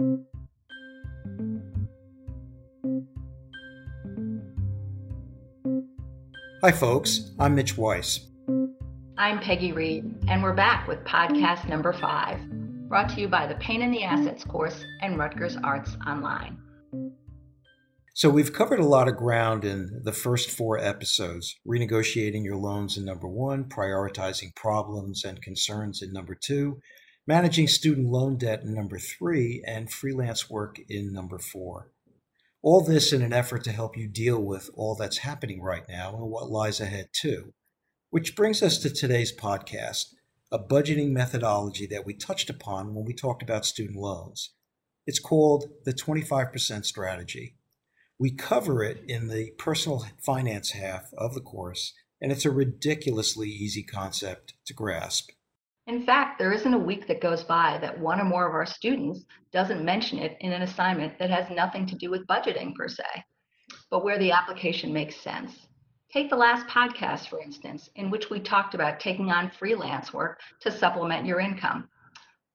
Hi, folks. I'm Mitch Weiss. I'm Peggy Reed, and we're back with podcast number five, brought to you by the Pain in the Assets course and Rutgers Arts Online. So, we've covered a lot of ground in the first four episodes renegotiating your loans in number one, prioritizing problems and concerns in number two, managing student loan debt in number three, and freelance work in number four. All this in an effort to help you deal with all that's happening right now and what lies ahead, too. Which brings us to today's podcast a budgeting methodology that we touched upon when we talked about student loans. It's called the 25% strategy. We cover it in the personal finance half of the course, and it's a ridiculously easy concept to grasp. In fact, there isn't a week that goes by that one or more of our students doesn't mention it in an assignment that has nothing to do with budgeting per se, but where the application makes sense. Take the last podcast, for instance, in which we talked about taking on freelance work to supplement your income.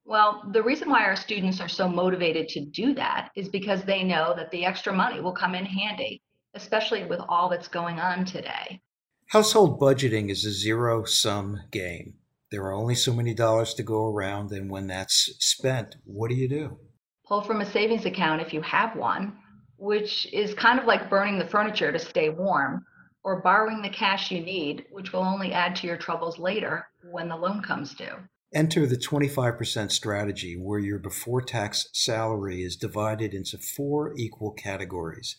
Well, the reason why our students are so motivated to do that is because they know that the extra money will come in handy, especially with all that's going on today. Household budgeting is a zero sum game. There are only so many dollars to go around, and when that's spent, what do you do? Pull from a savings account if you have one, which is kind of like burning the furniture to stay warm or borrowing the cash you need, which will only add to your troubles later when the loan comes due. Enter the 25% strategy where your before tax salary is divided into four equal categories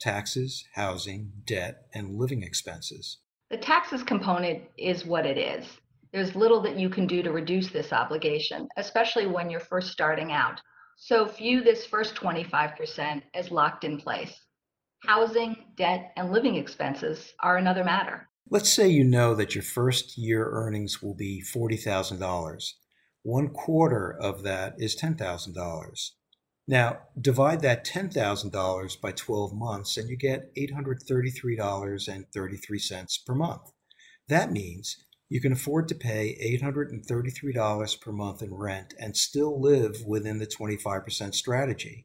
taxes, housing, debt, and living expenses. The taxes component is what it is. There's little that you can do to reduce this obligation, especially when you're first starting out. So view this first 25% as locked in place. Housing, debt, and living expenses are another matter. Let's say you know that your first year earnings will be $40,000. One quarter of that is $10,000. Now, divide that $10,000 by 12 months and you get $833.33 per month. That means you can afford to pay $833 per month in rent and still live within the 25% strategy.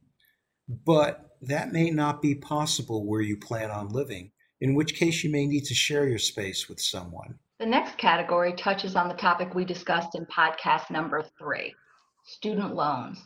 But that may not be possible where you plan on living, in which case you may need to share your space with someone. The next category touches on the topic we discussed in podcast number three student loans.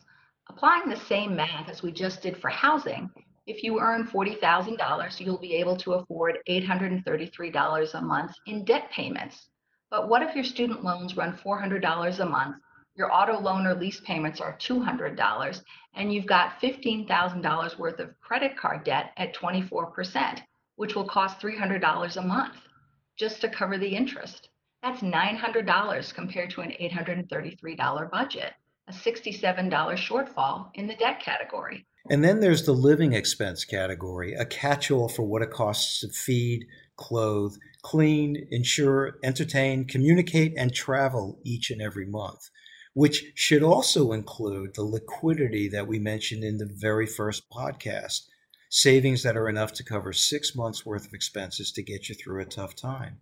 Applying the same math as we just did for housing, if you earn $40,000, you'll be able to afford $833 a month in debt payments. But what if your student loans run $400 a month your auto loan or lease payments are $200 and you've got $15,000 worth of credit card debt at 24%, which will cost $300 a month just to cover the interest. That's $900 compared to an $833 budget, a $67 shortfall in the debt category. And then there's the living expense category, a catch all for what it costs to feed, clothe, clean, insure, entertain, communicate, and travel each and every month which should also include the liquidity that we mentioned in the very first podcast savings that are enough to cover six months worth of expenses to get you through a tough time.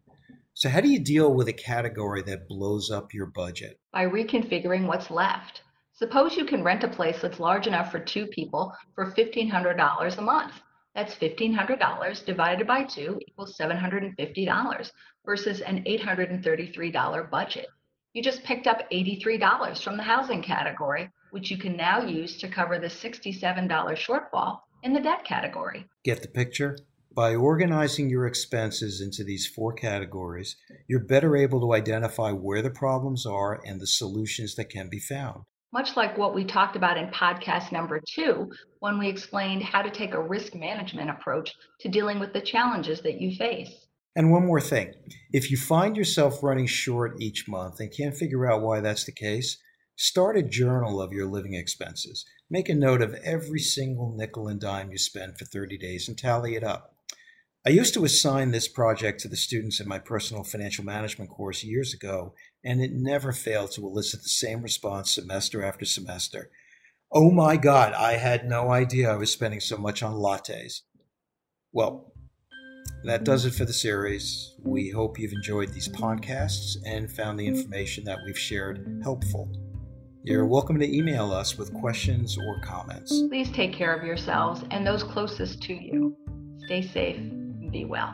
So, how do you deal with a category that blows up your budget? By reconfiguring what's left. Suppose you can rent a place that's large enough for two people for $1,500 a month. That's $1,500 divided by two equals $750 versus an $833 budget. You just picked up $83 from the housing category, which you can now use to cover the $67 shortfall in the debt category. Get the picture? By organizing your expenses into these four categories, you're better able to identify where the problems are and the solutions that can be found. Much like what we talked about in podcast number two, when we explained how to take a risk management approach to dealing with the challenges that you face. And one more thing if you find yourself running short each month and can't figure out why that's the case, start a journal of your living expenses. Make a note of every single nickel and dime you spend for 30 days and tally it up. I used to assign this project to the students in my personal financial management course years ago, and it never failed to elicit the same response semester after semester. Oh my God, I had no idea I was spending so much on lattes. Well, that does it for the series. We hope you've enjoyed these podcasts and found the information that we've shared helpful. You're welcome to email us with questions or comments. Please take care of yourselves and those closest to you. Stay safe be well.